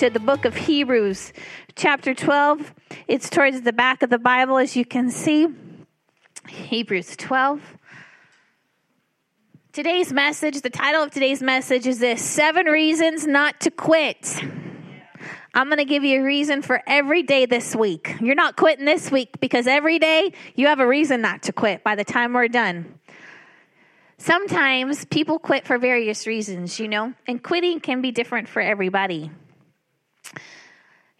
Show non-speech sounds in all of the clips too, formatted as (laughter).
to the book of Hebrews, chapter 12. It's towards the back of the Bible, as you can see. Hebrews 12. Today's message, the title of today's message is this Seven Reasons Not to Quit. I'm going to give you a reason for every day this week. You're not quitting this week because every day you have a reason not to quit by the time we're done. Sometimes people quit for various reasons, you know, and quitting can be different for everybody.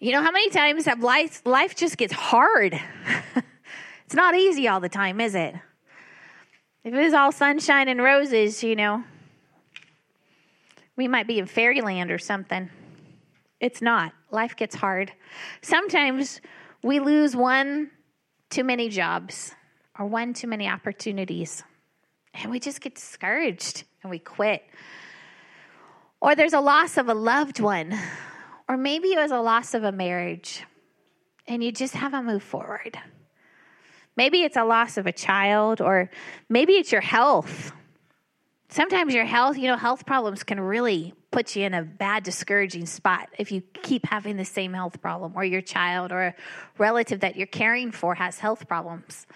You know, how many times have life life just gets hard? (laughs) it's not easy all the time, is it? If it was all sunshine and roses, you know, we might be in fairyland or something. It's not. Life gets hard. Sometimes we lose one too many jobs or one too many opportunities and we just get discouraged and we quit. Or there's a loss of a loved one, or maybe it was a loss of a marriage, and you just haven't moved forward. Maybe it's a loss of a child, or maybe it's your health. Sometimes your health, you know, health problems can really put you in a bad, discouraging spot if you keep having the same health problem, or your child or a relative that you're caring for has health problems.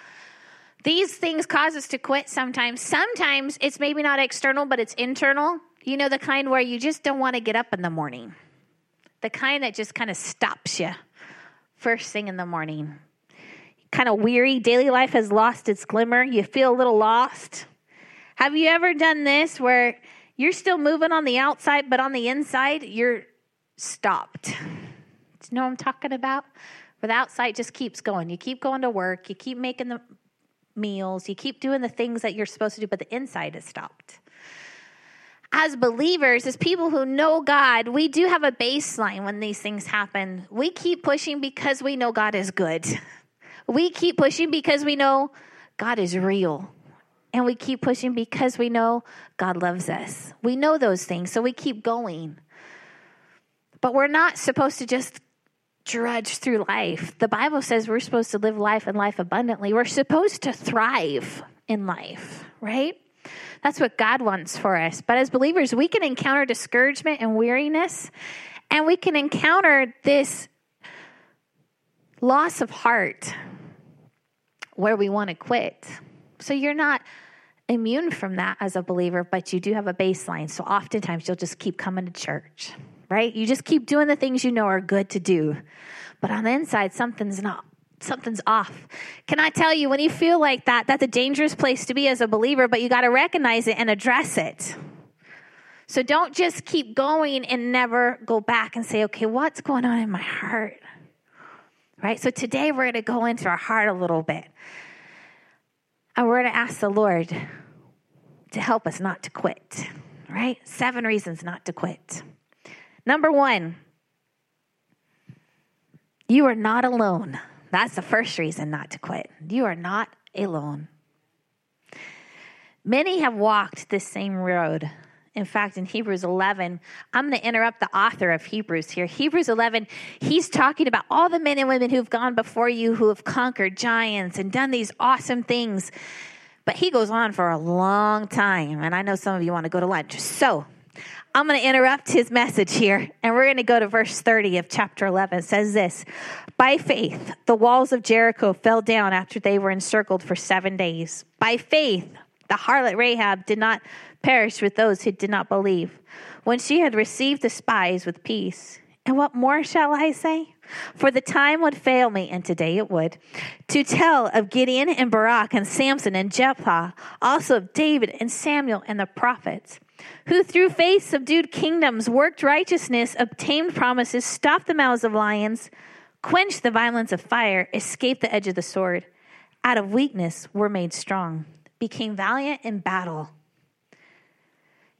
These things cause us to quit sometimes. Sometimes it's maybe not external, but it's internal. You know, the kind where you just don't want to get up in the morning, the kind that just kind of stops you first thing in the morning. Kind of weary, daily life has lost its glimmer. You feel a little lost. Have you ever done this where you're still moving on the outside, but on the inside, you're stopped? Do you know what I'm talking about? Where the outside just keeps going. You keep going to work, you keep making the meals, you keep doing the things that you're supposed to do, but the inside is stopped. As believers, as people who know God, we do have a baseline when these things happen. We keep pushing because we know God is good. We keep pushing because we know God is real. And we keep pushing because we know God loves us. We know those things, so we keep going. But we're not supposed to just drudge through life. The Bible says we're supposed to live life and life abundantly. We're supposed to thrive in life, right? That's what God wants for us. But as believers, we can encounter discouragement and weariness, and we can encounter this loss of heart where we want to quit. So you're not immune from that as a believer, but you do have a baseline. So oftentimes you'll just keep coming to church right? You just keep doing the things you know are good to do. But on the inside, something's not. Something's off. Can I tell you, when you feel like that, that's a dangerous place to be as a believer, but you got to recognize it and address it. So don't just keep going and never go back and say, okay, what's going on in my heart? Right? So today we're going to go into our heart a little bit. And we're going to ask the Lord to help us not to quit. Right? Seven reasons not to quit. Number one, you are not alone. That's the first reason not to quit. You are not alone. Many have walked this same road. In fact, in Hebrews 11, I'm going to interrupt the author of Hebrews here. Hebrews 11, he's talking about all the men and women who've gone before you who have conquered giants and done these awesome things. But he goes on for a long time. And I know some of you want to go to lunch. So I'm going to interrupt his message here, and we're going to go to verse 30 of chapter 11. It says this By faith, the walls of Jericho fell down after they were encircled for seven days. By faith, the harlot Rahab did not perish with those who did not believe, when she had received the spies with peace. And what more shall I say? For the time would fail me, and today it would, to tell of Gideon and Barak and Samson and Jephthah, also of David and Samuel and the prophets who through faith subdued kingdoms, worked righteousness, obtained promises, stopped the mouths of lions, quenched the violence of fire, escaped the edge of the sword, out of weakness were made strong, became valiant in battle.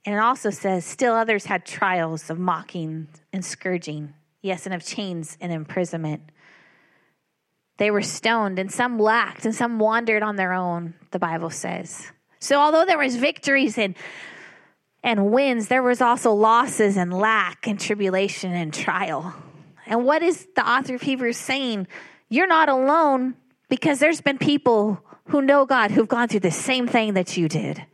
And it also says, still others had trials of mocking and scourging, yes, and of chains and imprisonment. They were stoned, and some lacked, and some wandered on their own, the Bible says. So, although there was victories and and wins, there was also losses and lack and tribulation and trial. And what is the author of Hebrews saying? You're not alone because there's been people who know God who've gone through the same thing that you did.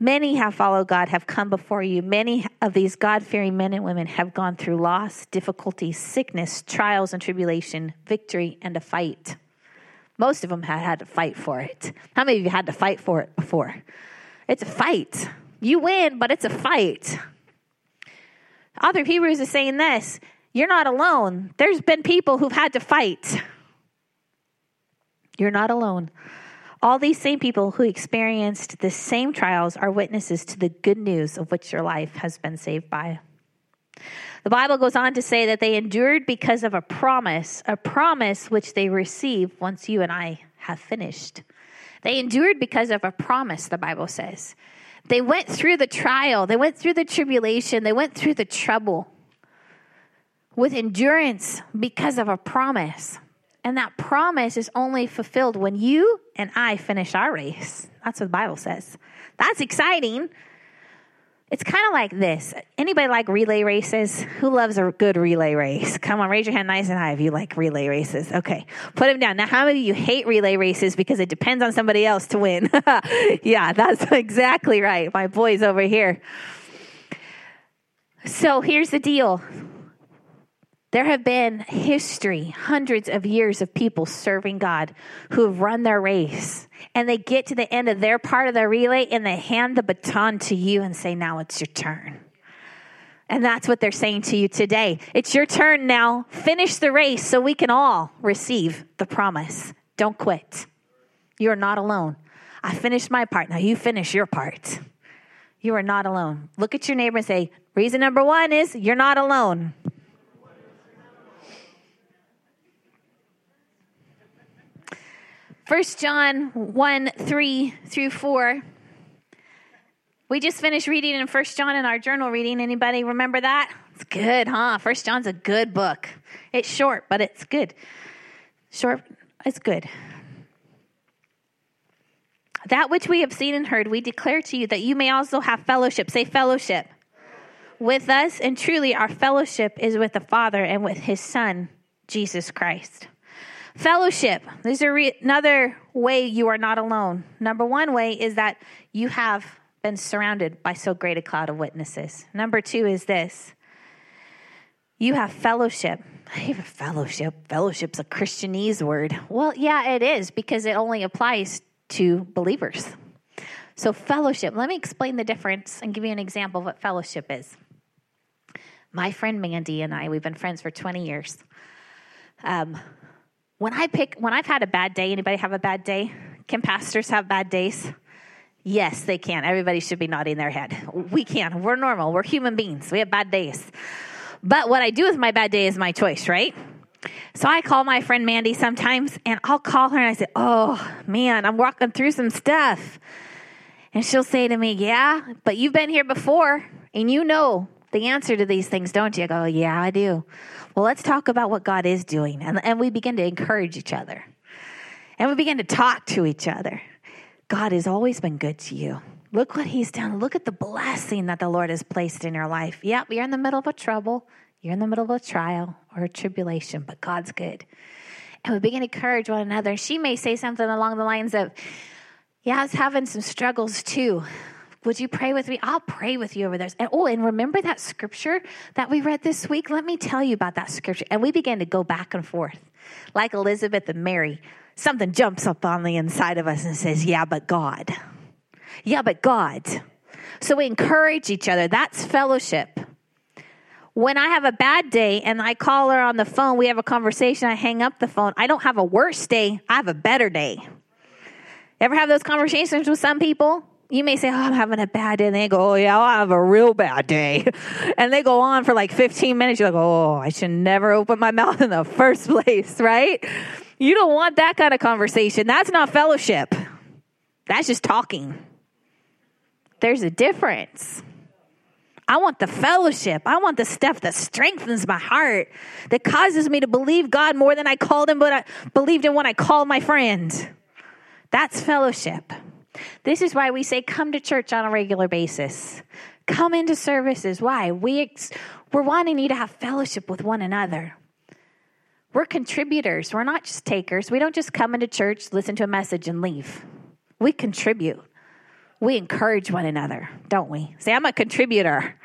Many have followed God, have come before you. Many of these God fearing men and women have gone through loss, difficulty, sickness, trials, and tribulation, victory, and a fight. Most of them had had to fight for it. How many of you had to fight for it before? It's a fight. You win, but it's a fight. Author of Hebrews is saying this you're not alone. There's been people who've had to fight. You're not alone. All these same people who experienced the same trials are witnesses to the good news of which your life has been saved by. The Bible goes on to say that they endured because of a promise, a promise which they receive once you and I have finished. They endured because of a promise, the Bible says. They went through the trial, they went through the tribulation, they went through the trouble with endurance because of a promise. And that promise is only fulfilled when you and I finish our race. That's what the Bible says. That's exciting. It's kind of like this. Anybody like relay races? Who loves a good relay race? Come on, raise your hand nice and high if you like relay races. Okay, put them down. Now, how many of you hate relay races because it depends on somebody else to win? (laughs) yeah, that's (laughs) exactly right. My boys over here. So here's the deal there have been history, hundreds of years of people serving God who have run their race. And they get to the end of their part of the relay and they hand the baton to you and say, Now it's your turn. And that's what they're saying to you today. It's your turn now. Finish the race so we can all receive the promise. Don't quit. You are not alone. I finished my part. Now you finish your part. You are not alone. Look at your neighbor and say, Reason number one is you're not alone. First John 1 3 through 4. We just finished reading in First John in our journal reading. Anybody remember that? It's good, huh? First John's a good book. It's short, but it's good. Short, it's good. That which we have seen and heard, we declare to you that you may also have fellowship. Say fellowship with us, and truly our fellowship is with the Father and with his Son, Jesus Christ. Fellowship. There's re- another way you are not alone. Number one way is that you have been surrounded by so great a cloud of witnesses. Number two is this you have fellowship. (laughs) I even fellowship. Fellowship's a Christianese word. Well, yeah, it is because it only applies to believers. So, fellowship, let me explain the difference and give you an example of what fellowship is. My friend Mandy and I, we've been friends for 20 years. Um, when I pick, when I've had a bad day, anybody have a bad day? Can pastors have bad days? Yes, they can. Everybody should be nodding their head. We can. We're normal. We're human beings. We have bad days. But what I do with my bad day is my choice, right? So I call my friend Mandy sometimes and I'll call her and I say, Oh man, I'm walking through some stuff. And she'll say to me, Yeah, but you've been here before and you know the answer to these things, don't you? I go, Yeah, I do. Well, let's talk about what God is doing. And, and we begin to encourage each other. And we begin to talk to each other. God has always been good to you. Look what he's done. Look at the blessing that the Lord has placed in your life. Yep, you're in the middle of a trouble. You're in the middle of a trial or a tribulation, but God's good. And we begin to encourage one another. She may say something along the lines of, Yeah, I was having some struggles too. Would you pray with me? I'll pray with you over there. And oh, and remember that scripture that we read this week? Let me tell you about that scripture. And we began to go back and forth. Like Elizabeth and Mary, something jumps up on the inside of us and says, Yeah, but God. Yeah, but God. So we encourage each other. That's fellowship. When I have a bad day and I call her on the phone, we have a conversation, I hang up the phone. I don't have a worse day, I have a better day. Ever have those conversations with some people? You may say, Oh, I'm having a bad day. And they go, Oh, yeah, i have a real bad day. (laughs) And they go on for like 15 minutes. You're like, Oh, I should never open my (laughs) mouth in the first place, (laughs) right? You don't want that kind of conversation. That's not fellowship, that's just talking. There's a difference. I want the fellowship. I want the stuff that strengthens my heart, that causes me to believe God more than I called him, but I believed in when I called my friend. That's fellowship. This is why we say come to church on a regular basis. Come into services. Why? We ex- we're wanting you to have fellowship with one another. We're contributors. We're not just takers. We don't just come into church, listen to a message, and leave. We contribute. We encourage one another, don't we? Say, I'm a contributor.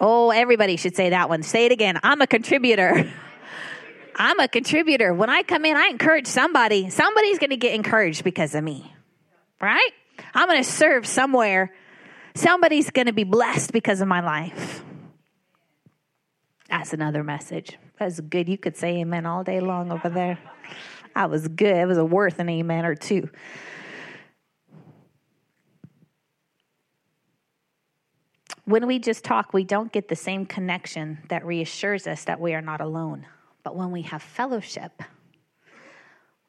Oh, everybody should say that one. Say it again. I'm a contributor. (laughs) I'm a contributor. When I come in, I encourage somebody. Somebody's going to get encouraged because of me, right? I'm going to serve somewhere. Somebody's going to be blessed because of my life. That's another message. That's good. You could say amen all day long over there. I was good. It was a worth an amen or two. When we just talk, we don't get the same connection that reassures us that we are not alone. But when we have fellowship,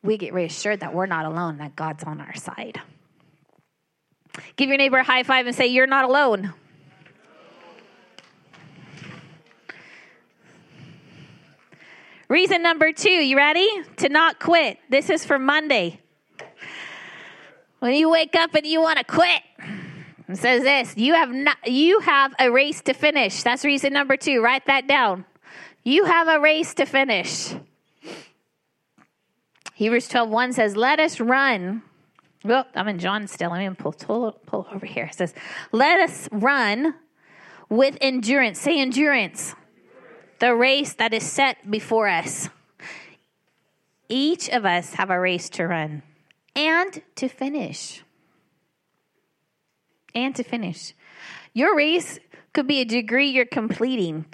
we get reassured that we're not alone, that God's on our side. Give your neighbor a high five and say, You're not alone. Reason number two, you ready? To not quit. This is for Monday. When you wake up and you want to quit, it says this you have not, you have a race to finish. That's reason number two. Write that down. You have a race to finish. Hebrews 12 1 says, Let us run. Well, I'm in John still. Let me pull, pull, pull over here. It says, Let us run with endurance. Say endurance. The race that is set before us. Each of us have a race to run and to finish. And to finish. Your race could be a degree you're completing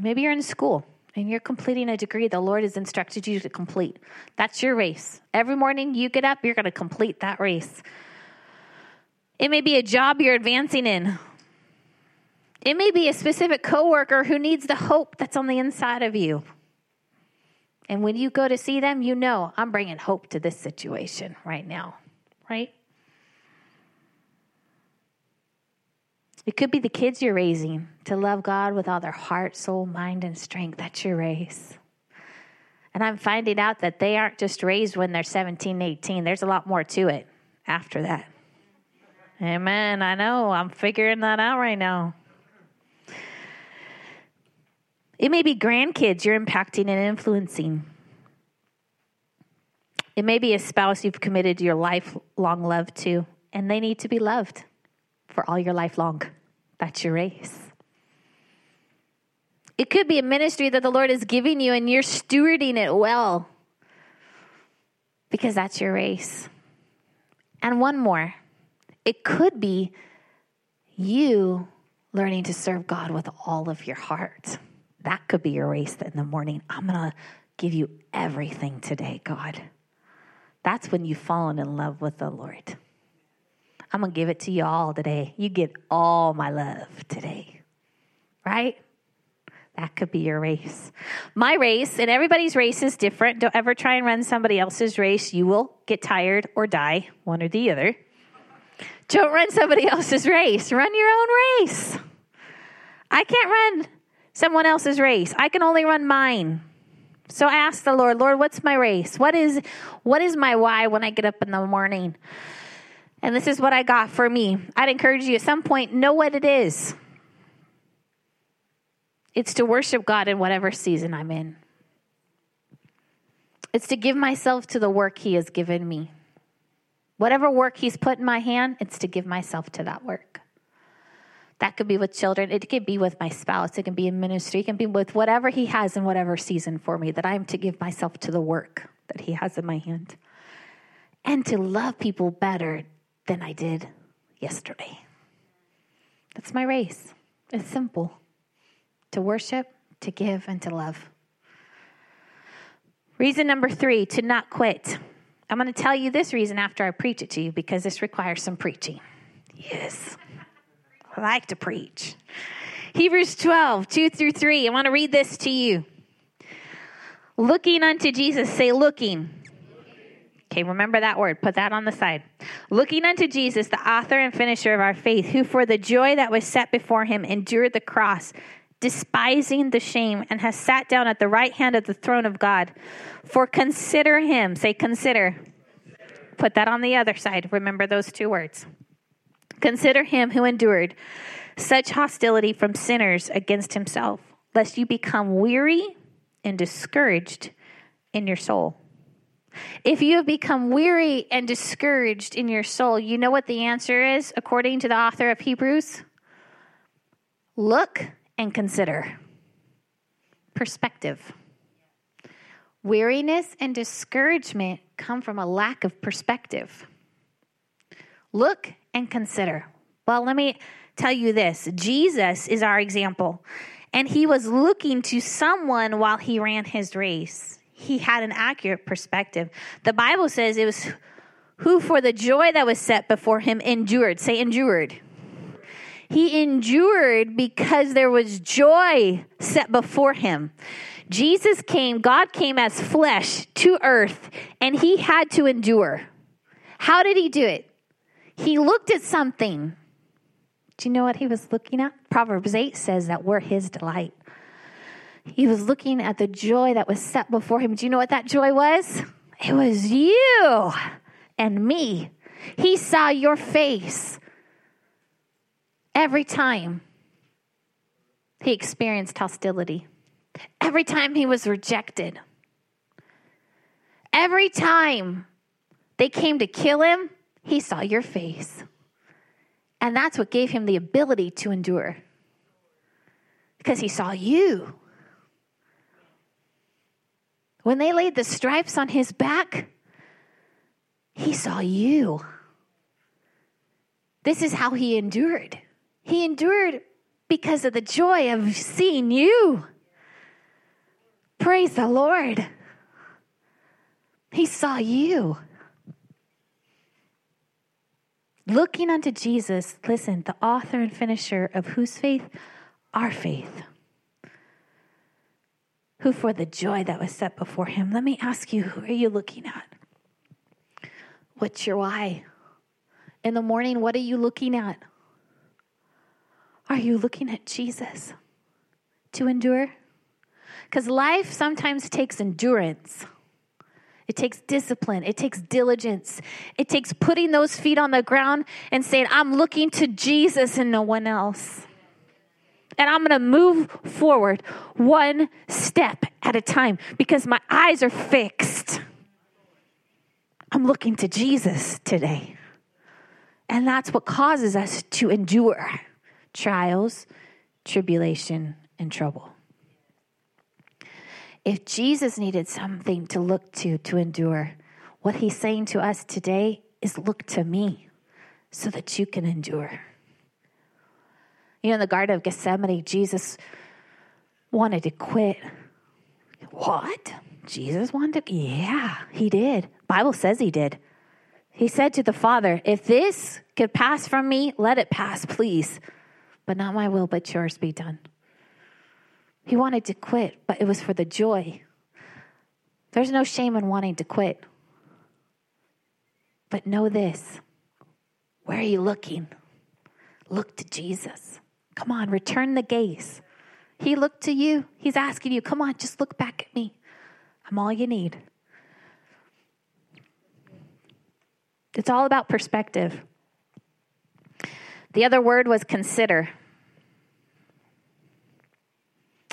Maybe you're in school and you're completing a degree the Lord has instructed you to complete. That's your race. Every morning you get up, you're going to complete that race. It may be a job you're advancing in. It may be a specific coworker who needs the hope that's on the inside of you. And when you go to see them, you know, I'm bringing hope to this situation right now, right? It could be the kids you're raising to love God with all their heart, soul, mind, and strength. That's your race. And I'm finding out that they aren't just raised when they're 17, 18. There's a lot more to it after that. Amen. I know. I'm figuring that out right now. It may be grandkids you're impacting and influencing. It may be a spouse you've committed your lifelong love to, and they need to be loved for all your life long. That's your race. It could be a ministry that the Lord is giving you and you're stewarding it well because that's your race. And one more it could be you learning to serve God with all of your heart. That could be your race in the morning. I'm going to give you everything today, God. That's when you've fallen in love with the Lord. I'm going to give it to you all today. You get all my love today. Right? That could be your race. My race, and everybody's race is different. Don't ever try and run somebody else's race. You will get tired or die, one or the other. Don't run somebody else's race. Run your own race. I can't run someone else's race. I can only run mine. So ask the Lord, Lord, what's my race? What is what is my why when I get up in the morning? And this is what I got for me. I'd encourage you at some point, know what it is. It's to worship God in whatever season I'm in. It's to give myself to the work He has given me. Whatever work He's put in my hand, it's to give myself to that work. That could be with children. It could be with my spouse. It can be in ministry. It can be with whatever He has in whatever season for me, that I am to give myself to the work that He has in my hand. And to love people better than I did yesterday. That's my race. It's simple to worship, to give, and to love. Reason number three to not quit. I'm going to tell you this reason after I preach it to you because this requires some preaching. Yes, I like to preach. Hebrews 12, 2 through 3. I want to read this to you. Looking unto Jesus, say, looking. Okay, remember that word. Put that on the side. Looking unto Jesus, the author and finisher of our faith, who for the joy that was set before him endured the cross, despising the shame, and has sat down at the right hand of the throne of God. For consider him, say, consider. Put that on the other side. Remember those two words. Consider him who endured such hostility from sinners against himself, lest you become weary and discouraged in your soul. If you have become weary and discouraged in your soul, you know what the answer is, according to the author of Hebrews? Look and consider. Perspective. Weariness and discouragement come from a lack of perspective. Look and consider. Well, let me tell you this Jesus is our example, and he was looking to someone while he ran his race. He had an accurate perspective. The Bible says it was who, for the joy that was set before him, endured. Say, endured. He endured because there was joy set before him. Jesus came, God came as flesh to earth, and he had to endure. How did he do it? He looked at something. Do you know what he was looking at? Proverbs 8 says that we're his delight. He was looking at the joy that was set before him. Do you know what that joy was? It was you and me. He saw your face every time he experienced hostility, every time he was rejected, every time they came to kill him, he saw your face. And that's what gave him the ability to endure. Because he saw you. When they laid the stripes on his back, he saw you. This is how he endured. He endured because of the joy of seeing you. Praise the Lord. He saw you. Looking unto Jesus, listen, the author and finisher of whose faith? Our faith. Who, for the joy that was set before him, let me ask you, who are you looking at? What's your why? In the morning, what are you looking at? Are you looking at Jesus to endure? Because life sometimes takes endurance. It takes discipline. It takes diligence. It takes putting those feet on the ground and saying, I'm looking to Jesus and no one else. And I'm going to move forward one step at a time because my eyes are fixed. I'm looking to Jesus today. And that's what causes us to endure trials, tribulation, and trouble. If Jesus needed something to look to to endure, what he's saying to us today is look to me so that you can endure. You know, in the Garden of Gethsemane, Jesus wanted to quit. What? Jesus wanted to? Yeah, he did. Bible says he did. He said to the Father, If this could pass from me, let it pass, please. But not my will, but yours be done. He wanted to quit, but it was for the joy. There's no shame in wanting to quit. But know this where are you looking? Look to Jesus. Come on, return the gaze. He looked to you. He's asking you, come on, just look back at me. I'm all you need. It's all about perspective. The other word was consider.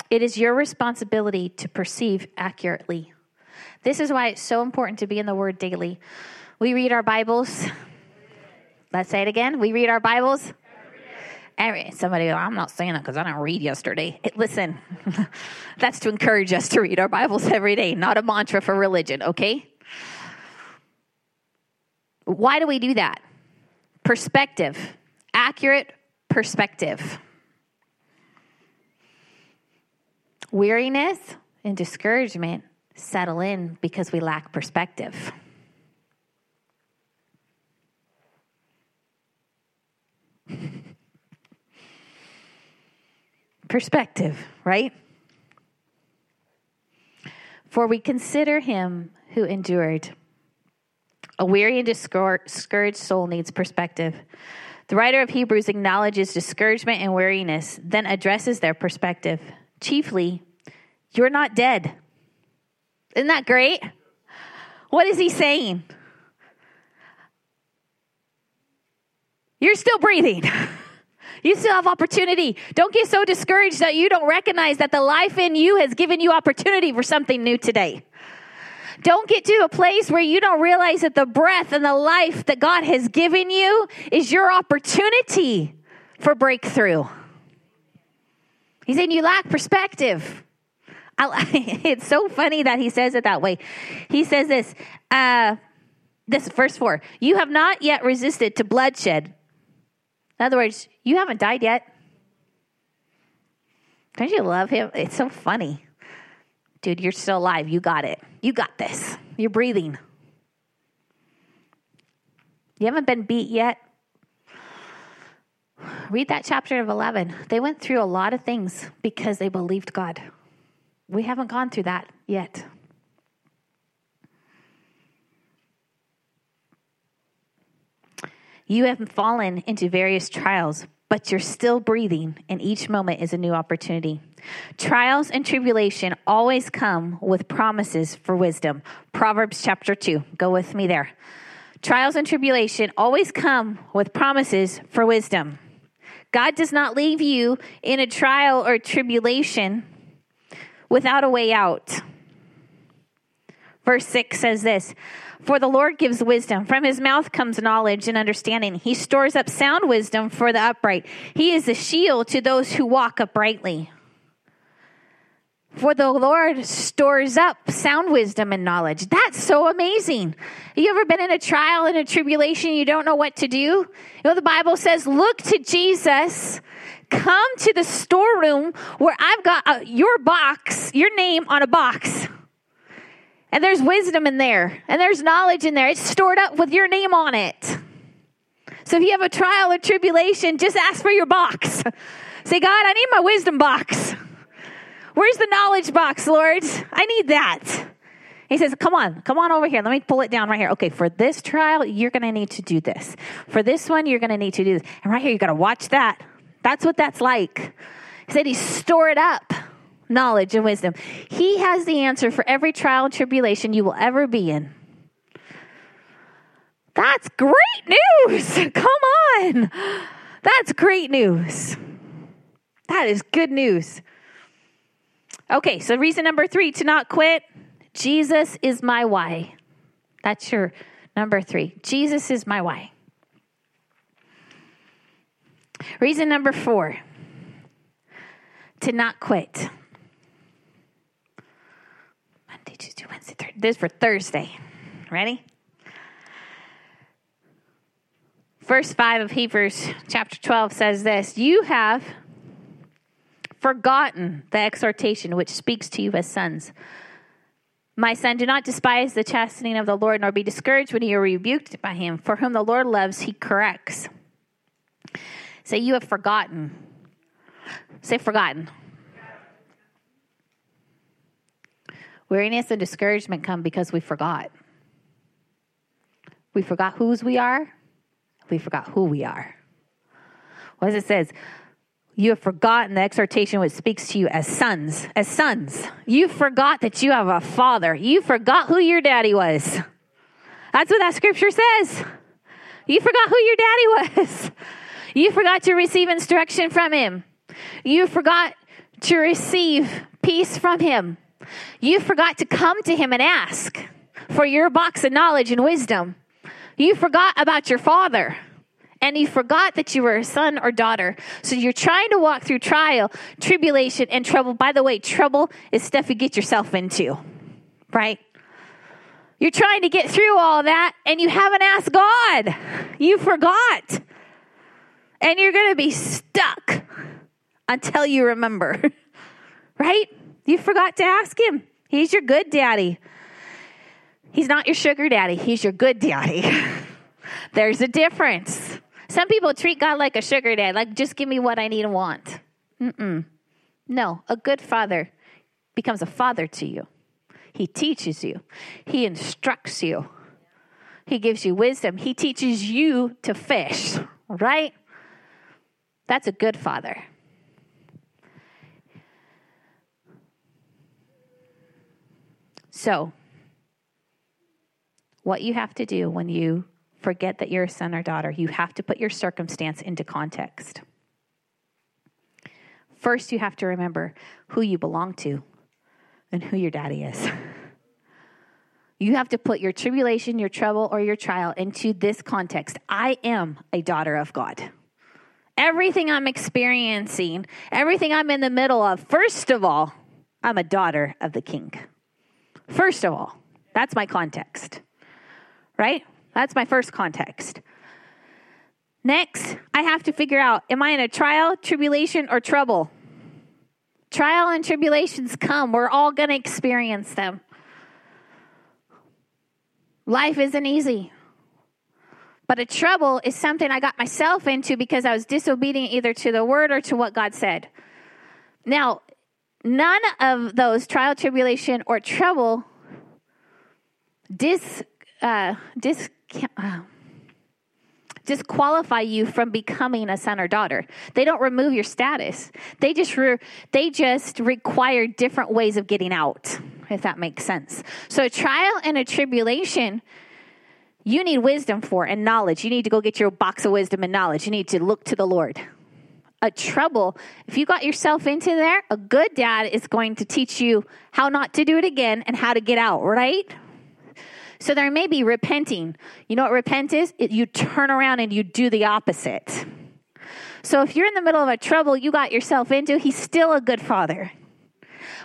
It is your responsibility to perceive accurately. This is why it's so important to be in the Word daily. We read our Bibles. Let's say it again. We read our Bibles. Every, somebody, I'm not saying that because I didn't read yesterday. It, listen, (laughs) that's to encourage us to read our Bibles every day, not a mantra for religion, okay? Why do we do that? Perspective, accurate perspective. Weariness and discouragement settle in because we lack perspective. (laughs) perspective, right? For we consider him who endured. A weary and discouraged soul needs perspective. The writer of Hebrews acknowledges discouragement and weariness, then addresses their perspective. Chiefly, you're not dead. Isn't that great? What is he saying? You're still breathing. (laughs) You still have opportunity. Don't get so discouraged that you don't recognize that the life in you has given you opportunity for something new today. Don't get to a place where you don't realize that the breath and the life that God has given you is your opportunity for breakthrough. He's saying you lack perspective. I, (laughs) it's so funny that he says it that way. He says this, uh, this verse four. You have not yet resisted to bloodshed. In other words, you haven't died yet. Don't you love him? It's so funny. Dude, you're still alive. You got it. You got this. You're breathing. You haven't been beat yet. Read that chapter of 11. They went through a lot of things because they believed God. We haven't gone through that yet. You have fallen into various trials, but you're still breathing, and each moment is a new opportunity. Trials and tribulation always come with promises for wisdom. Proverbs chapter 2. Go with me there. Trials and tribulation always come with promises for wisdom. God does not leave you in a trial or tribulation without a way out. Verse 6 says this For the Lord gives wisdom. From his mouth comes knowledge and understanding. He stores up sound wisdom for the upright. He is a shield to those who walk uprightly. For the Lord stores up sound wisdom and knowledge. That's so amazing. You ever been in a trial and a tribulation, you don't know what to do? You know, the Bible says, look to Jesus come to the storeroom where I've got a, your box, your name on a box. And there's wisdom in there, and there's knowledge in there. It's stored up with your name on it. So if you have a trial or tribulation, just ask for your box. (laughs) Say, God, I need my wisdom box. Where's the knowledge box, Lord? I need that. He says, Come on, come on over here. Let me pull it down right here. Okay, for this trial, you're going to need to do this. For this one, you're going to need to do this. And right here, you got to watch that. That's what that's like. He said he stored it up knowledge and wisdom. He has the answer for every trial and tribulation you will ever be in. That's great news. (laughs) Come on. That's great news. That is good news. Okay, so reason number three to not quit Jesus is my why. That's your number three. Jesus is my why. Reason number four to not quit. Monday, Tuesday, Wednesday, Thursday. This for Thursday. Ready? Verse 5 of Hebrews chapter 12 says this You have forgotten the exhortation which speaks to you as sons. My son, do not despise the chastening of the Lord, nor be discouraged when you are rebuked by him. For whom the Lord loves, he corrects Say, you have forgotten. Say, forgotten. Weariness and discouragement come because we forgot. We forgot whose we are. We forgot who we are. What does it says, you have forgotten the exhortation which speaks to you as sons. As sons, you forgot that you have a father. You forgot who your daddy was. That's what that scripture says. You forgot who your daddy was. (laughs) You forgot to receive instruction from him. You forgot to receive peace from him. You forgot to come to him and ask for your box of knowledge and wisdom. You forgot about your father and you forgot that you were a son or daughter. So you're trying to walk through trial, tribulation, and trouble. By the way, trouble is stuff you get yourself into, right? You're trying to get through all that and you haven't asked God. You forgot. And you're going to be stuck until you remember, (laughs) right? You forgot to ask him. He's your good daddy. He's not your sugar daddy, he's your good daddy. (laughs) There's a difference. Some people treat God like a sugar daddy, like just give me what I need and want. Mm-mm. No, a good father becomes a father to you. He teaches you, he instructs you, he gives you wisdom, he teaches you to fish, right? That's a good father. So, what you have to do when you forget that you're a son or daughter, you have to put your circumstance into context. First, you have to remember who you belong to and who your daddy is. (laughs) You have to put your tribulation, your trouble, or your trial into this context. I am a daughter of God. Everything I'm experiencing, everything I'm in the middle of, first of all, I'm a daughter of the king. First of all, that's my context, right? That's my first context. Next, I have to figure out am I in a trial, tribulation, or trouble? Trial and tribulations come. We're all going to experience them. Life isn't easy. But a trouble is something I got myself into because I was disobedient either to the word or to what God said. Now, none of those trial, tribulation, or trouble dis, uh, dis, uh, disqualify you from becoming a son or daughter. They don't remove your status. They just re- they just require different ways of getting out, if that makes sense. So a trial and a tribulation you need wisdom for and knowledge. You need to go get your box of wisdom and knowledge. You need to look to the Lord. A trouble, if you got yourself into there, a good dad is going to teach you how not to do it again and how to get out, right? So there may be repenting. You know what repent is? It, you turn around and you do the opposite. So if you're in the middle of a trouble you got yourself into, he's still a good father.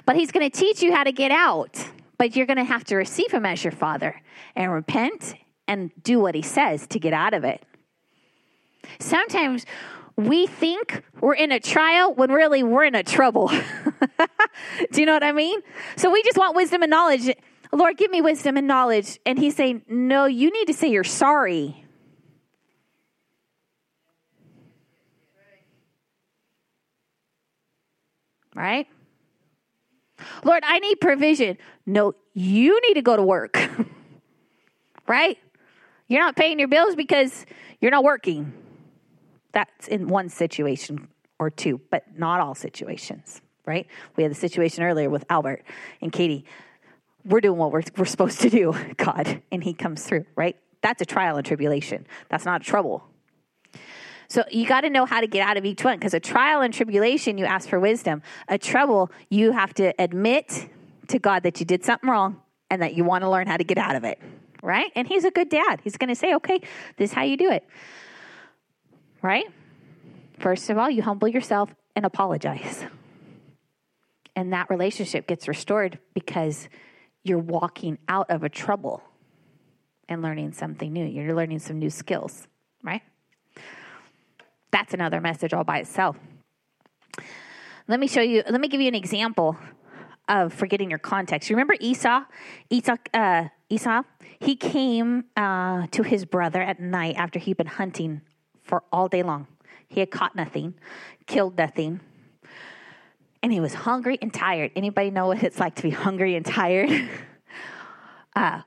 But he's going to teach you how to get out. But you're going to have to receive him as your father and repent and do what he says to get out of it. Sometimes we think we're in a trial when really we're in a trouble. (laughs) do you know what I mean? So we just want wisdom and knowledge. Lord, give me wisdom and knowledge. And he's saying, No, you need to say you're sorry. Right? Lord, I need provision. No, you need to go to work. (laughs) right? You're not paying your bills because you're not working. That's in one situation or two, but not all situations, right? We had the situation earlier with Albert and Katie we're doing what we're, we're supposed to do, (laughs) God, and He comes through, right? That's a trial and tribulation. That's not a trouble. So you got to know how to get out of each one because a trial and tribulation, you ask for wisdom. A trouble, you have to admit to God that you did something wrong and that you want to learn how to get out of it, right? And He's a good dad. He's going to say, okay, this is how you do it, right? First of all, you humble yourself and apologize. And that relationship gets restored because you're walking out of a trouble and learning something new. You're learning some new skills, right? That's another message all by itself. Let me show you, let me give you an example of forgetting your context. You remember Esau? Esau, uh, Esau? He came uh, to his brother at night after he'd been hunting for all day long. He had caught nothing, killed nothing, and he was hungry and tired. Anybody know what it's like to be hungry and tired? (laughs) uh,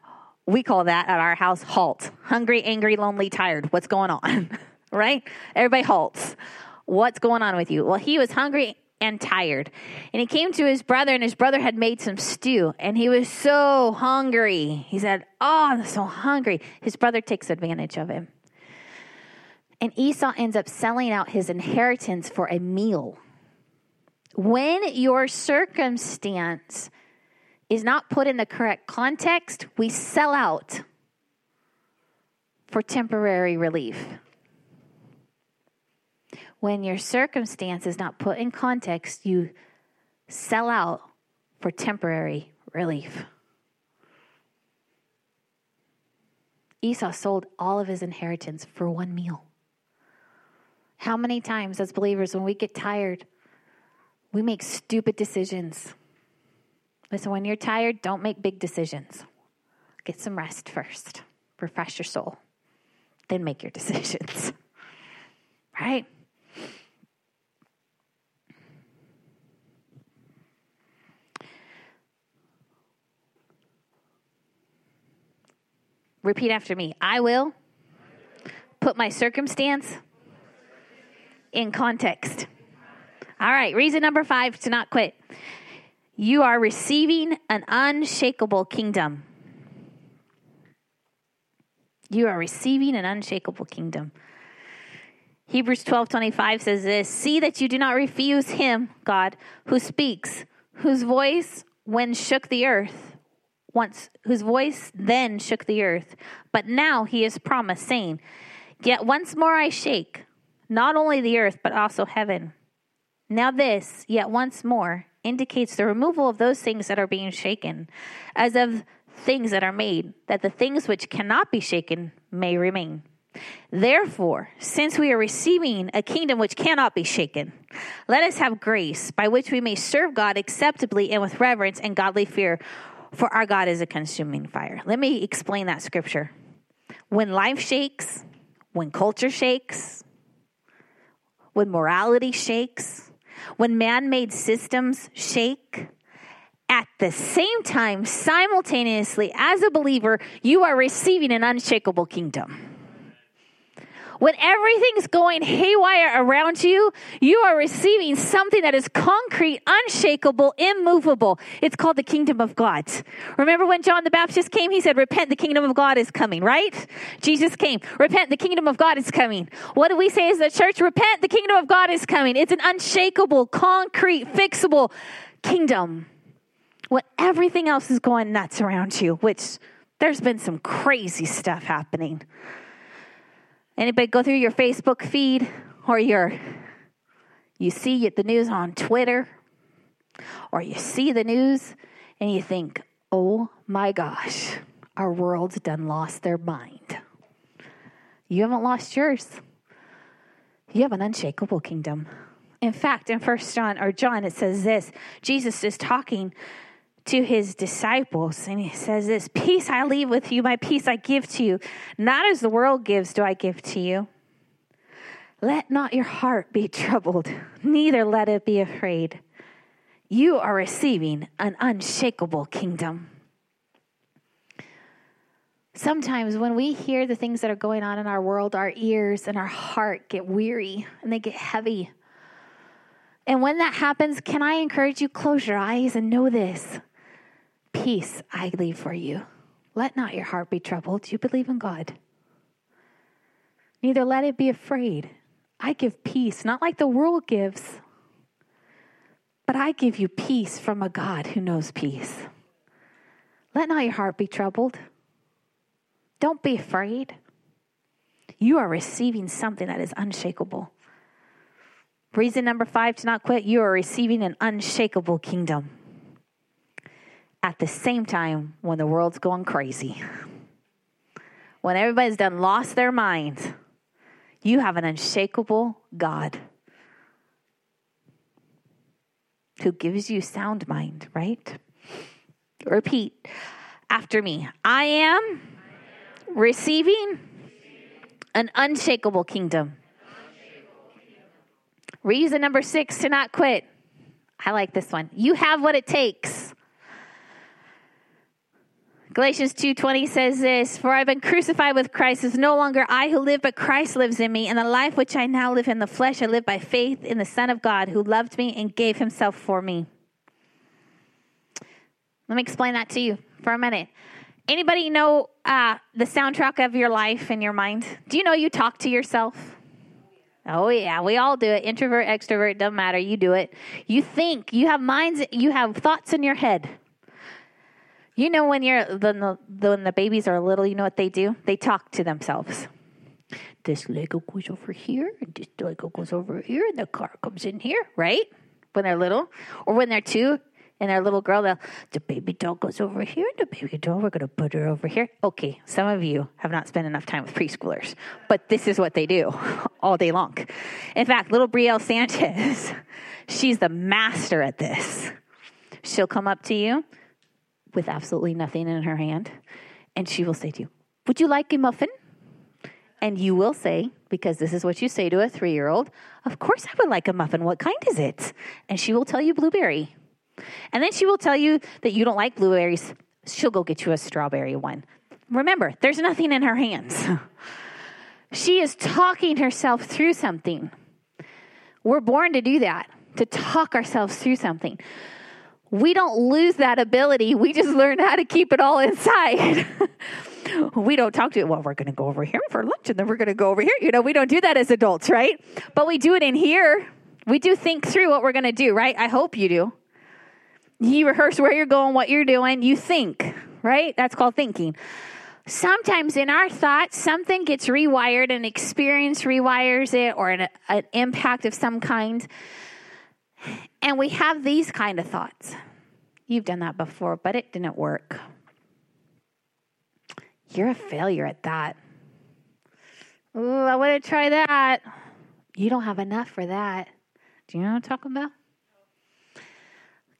we call that at our house halt. Hungry, angry, lonely, tired. What's going on? (laughs) right? Everybody halts. What's going on with you? Well, he was hungry and tired. And he came to his brother, and his brother had made some stew, and he was so hungry. He said, Oh, I'm so hungry. His brother takes advantage of him. And Esau ends up selling out his inheritance for a meal when your circumstance is not put in the correct context, we sell out for temporary relief. When your circumstance is not put in context, you sell out for temporary relief. Esau sold all of his inheritance for one meal. How many times, as believers, when we get tired, we make stupid decisions. Listen, when you're tired, don't make big decisions. Get some rest first, refresh your soul, then make your (laughs) decisions. right? Repeat after me. I will put my circumstance in context. All right, reason number five to not quit. You are receiving an unshakable kingdom. You are receiving an unshakable kingdom. Hebrews 12 25 says this See that you do not refuse him, God, who speaks, whose voice, when shook the earth, once whose voice then shook the earth. But now he is promised, saying, Yet once more I shake, not only the earth, but also heaven. Now this, yet once more, indicates the removal of those things that are being shaken, as of things that are made, that the things which cannot be shaken may remain. Therefore, since we are receiving a kingdom which cannot be shaken, let us have grace by which we may serve God acceptably and with reverence and godly fear, for our God is a consuming fire. Let me explain that scripture. When life shakes, when culture shakes, when morality shakes, when man made systems shake, at the same time, simultaneously, as a believer, you are receiving an unshakable kingdom. When everything's going haywire around you, you are receiving something that is concrete, unshakable, immovable. It's called the kingdom of God. Remember when John the Baptist came? He said, Repent, the kingdom of God is coming, right? Jesus came, Repent, the kingdom of God is coming. What do we say as the church? Repent, the kingdom of God is coming. It's an unshakable, concrete, fixable kingdom. When everything else is going nuts around you, which there's been some crazy stuff happening. Anybody go through your Facebook feed or your you see the news on Twitter or you see the news and you think, "Oh my gosh, our world's done lost their mind." You haven't lost yours. You have an unshakable kingdom. In fact, in First John or John, it says this: Jesus is talking to his disciples and he says this peace i leave with you my peace i give to you. Not as the world gives do i give to you. Let not your heart be (laughs) troubled neither let it be afraid. You are receiving an unshakable kingdom. Sometimes when we hear the things that are going on in our world our ears and our heart get weary and they get heavy. And when that happens, can I encourage you, close your eyes and know this Peace I leave for you. Let not your heart be troubled. You believe in God. Neither let it be afraid. I give peace, not like the world gives, but I give you peace from a God who knows peace. Let not your heart be troubled. Don't be afraid. You are receiving something that is unshakable. Reason number five to not quit you are receiving an unshakable kingdom at the same time when the world's going crazy. When everybody's done lost their minds, you have an unshakable God who gives you sound mind, right? Repeat after me. I am receiving an unshakable kingdom. Reason number six to not quit. I like this one. You have what it takes Galatians 2:20 says this, "For I've been crucified with Christ; it's no longer I who live, but Christ lives in me, and the life which I now live in the flesh I live by faith in the Son of God who loved me and gave himself for me." Let me explain that to you for a minute. Anybody know uh, the soundtrack of your life in your mind? Do you know you talk to yourself? Oh yeah, we all do it. Introvert, extrovert, doesn't matter. You do it. You think. You have minds. You have thoughts in your head. You know when you're when the, when the babies are little, you know what they do? They talk to themselves. This Lego goes over here, and this Lego goes over here, and the car comes in here, right? When they're little, or when they're two, and their little girl, the baby doll goes over here, and the baby doll, we're to put her over here. Okay, some of you have not spent enough time with preschoolers, but this is what they do (laughs) all day long. In fact, little Brielle Sanchez, (laughs) she's the master at this. She'll come up to you with absolutely nothing in her hand, and she will say to you, Would you like a muffin? And you will say, because this is what you say to a three year old, Of course I would like a muffin. What kind is it? And she will tell you blueberry. And then she will tell you that you don't like blueberries. She'll go get you a strawberry one. Remember, there's nothing in her hands. (laughs) she is talking herself through something. We're born to do that, to talk ourselves through something we don't lose that ability. We just learn how to keep it all inside. (laughs) we don't talk to it. Well, we're going to go over here for lunch and then we're going to go over here. You know, we don't do that as adults, right? But we do it in here. We do think through what we're going to do, right? I hope you do. You rehearse where you're going, what you're doing. You think, right? That's called thinking. Sometimes in our thoughts, something gets rewired, an experience rewires it, or an, an impact of some kind. And we have these kind of thoughts. You've done that before, but it didn't work. You're a failure at that. Ooh, I want to try that. You don't have enough for that. Do you know what I'm talking about?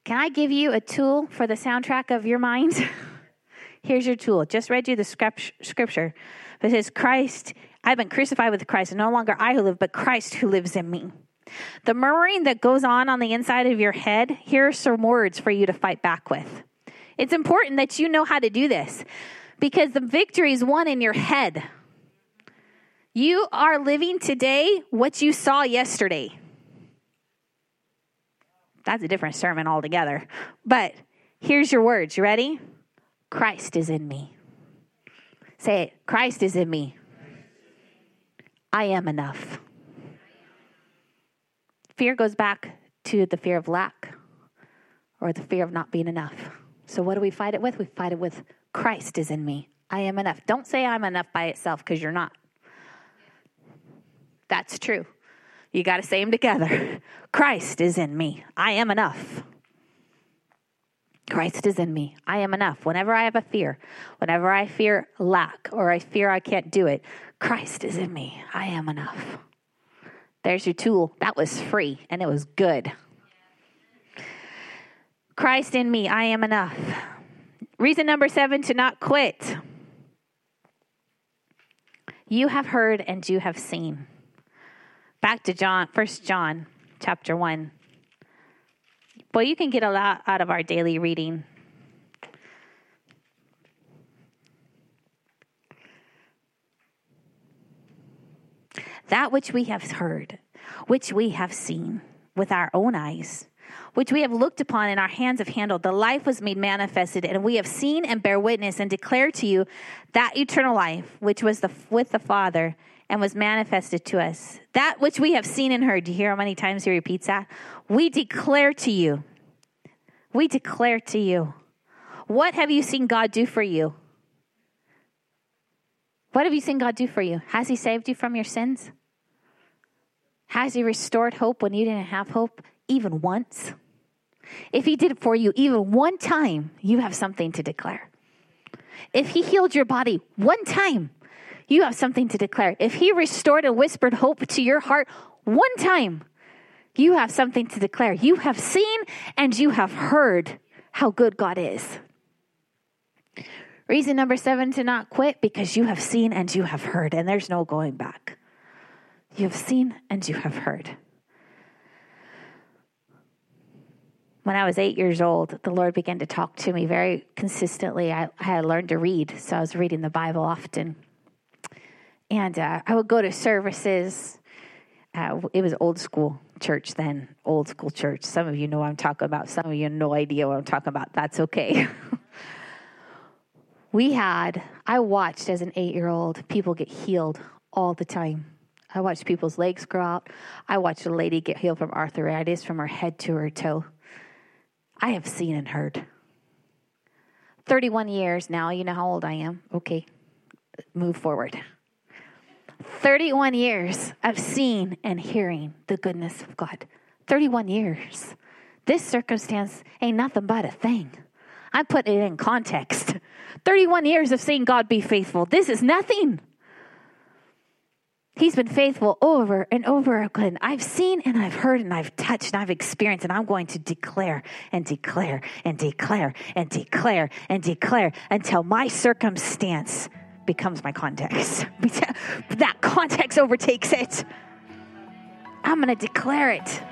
Can I give you a tool for the soundtrack of your mind? (laughs) Here's your tool. Just read you the scripture. It says, Christ, I've been crucified with Christ, and no longer I who live, but Christ who lives in me. The murmuring that goes on on the inside of your head, here are some words for you to fight back with. It's important that you know how to do this because the victory is won in your head. You are living today what you saw yesterday. That's a different sermon altogether. But here's your words. You ready? Christ is in me. Say it Christ is in me. I am enough. Fear goes back to the fear of lack or the fear of not being enough. So, what do we fight it with? We fight it with Christ is in me. I am enough. Don't say I'm enough by itself because you're not. That's true. You got to say them together. (laughs) Christ is in me. I am enough. Christ is in me. I am enough. Whenever I have a fear, whenever I fear lack or I fear I can't do it, Christ is in me. I am enough. There's your tool. That was free and it was good. Christ in me. I am enough. Reason number seven to not quit. You have heard and you have seen. Back to John, First John, chapter one. Boy, you can get a lot out of our daily reading. That which we have heard, which we have seen with our own eyes, which we have looked upon and our hands have handled, the life was made manifested, and we have seen and bear witness and declare to you that eternal life which was the, with the Father and was manifested to us. That which we have seen and heard. Do you hear how many times he repeats that? We declare to you. We declare to you. What have you seen God do for you? What have you seen God do for you? Has He saved you from your sins? Has He restored hope when you didn't have hope, even once? If He did it for you even one time, you have something to declare. If He healed your body one time, you have something to declare. If He restored and whispered hope to your heart one time, you have something to declare. You have seen and you have heard how good God is. Reason number seven to not quit because you have seen and you have heard, and there's no going back. You have seen and you have heard. When I was eight years old, the Lord began to talk to me very consistently. I, I had learned to read, so I was reading the Bible often. And uh, I would go to services. Uh, it was old school church then, old school church. Some of you know what I'm talking about. Some of you no idea what I'm talking about. That's okay. (laughs) we had, I watched as an eight year old people get healed all the time. I watched people's legs grow out. I watched a lady get healed from arthritis from her head to her toe. I have seen and heard. 31 years now. You know how old I am. Okay, move forward. 31 years of seeing and hearing the goodness of God. 31 years. This circumstance ain't nothing but a thing. I put it in context. 31 years of seeing God be faithful. This is nothing. He's been faithful over and over again. I've seen and I've heard and I've touched and I've experienced, and I'm going to declare and declare and declare and declare and declare until my circumstance becomes my context. (laughs) that context overtakes it. I'm going to declare it.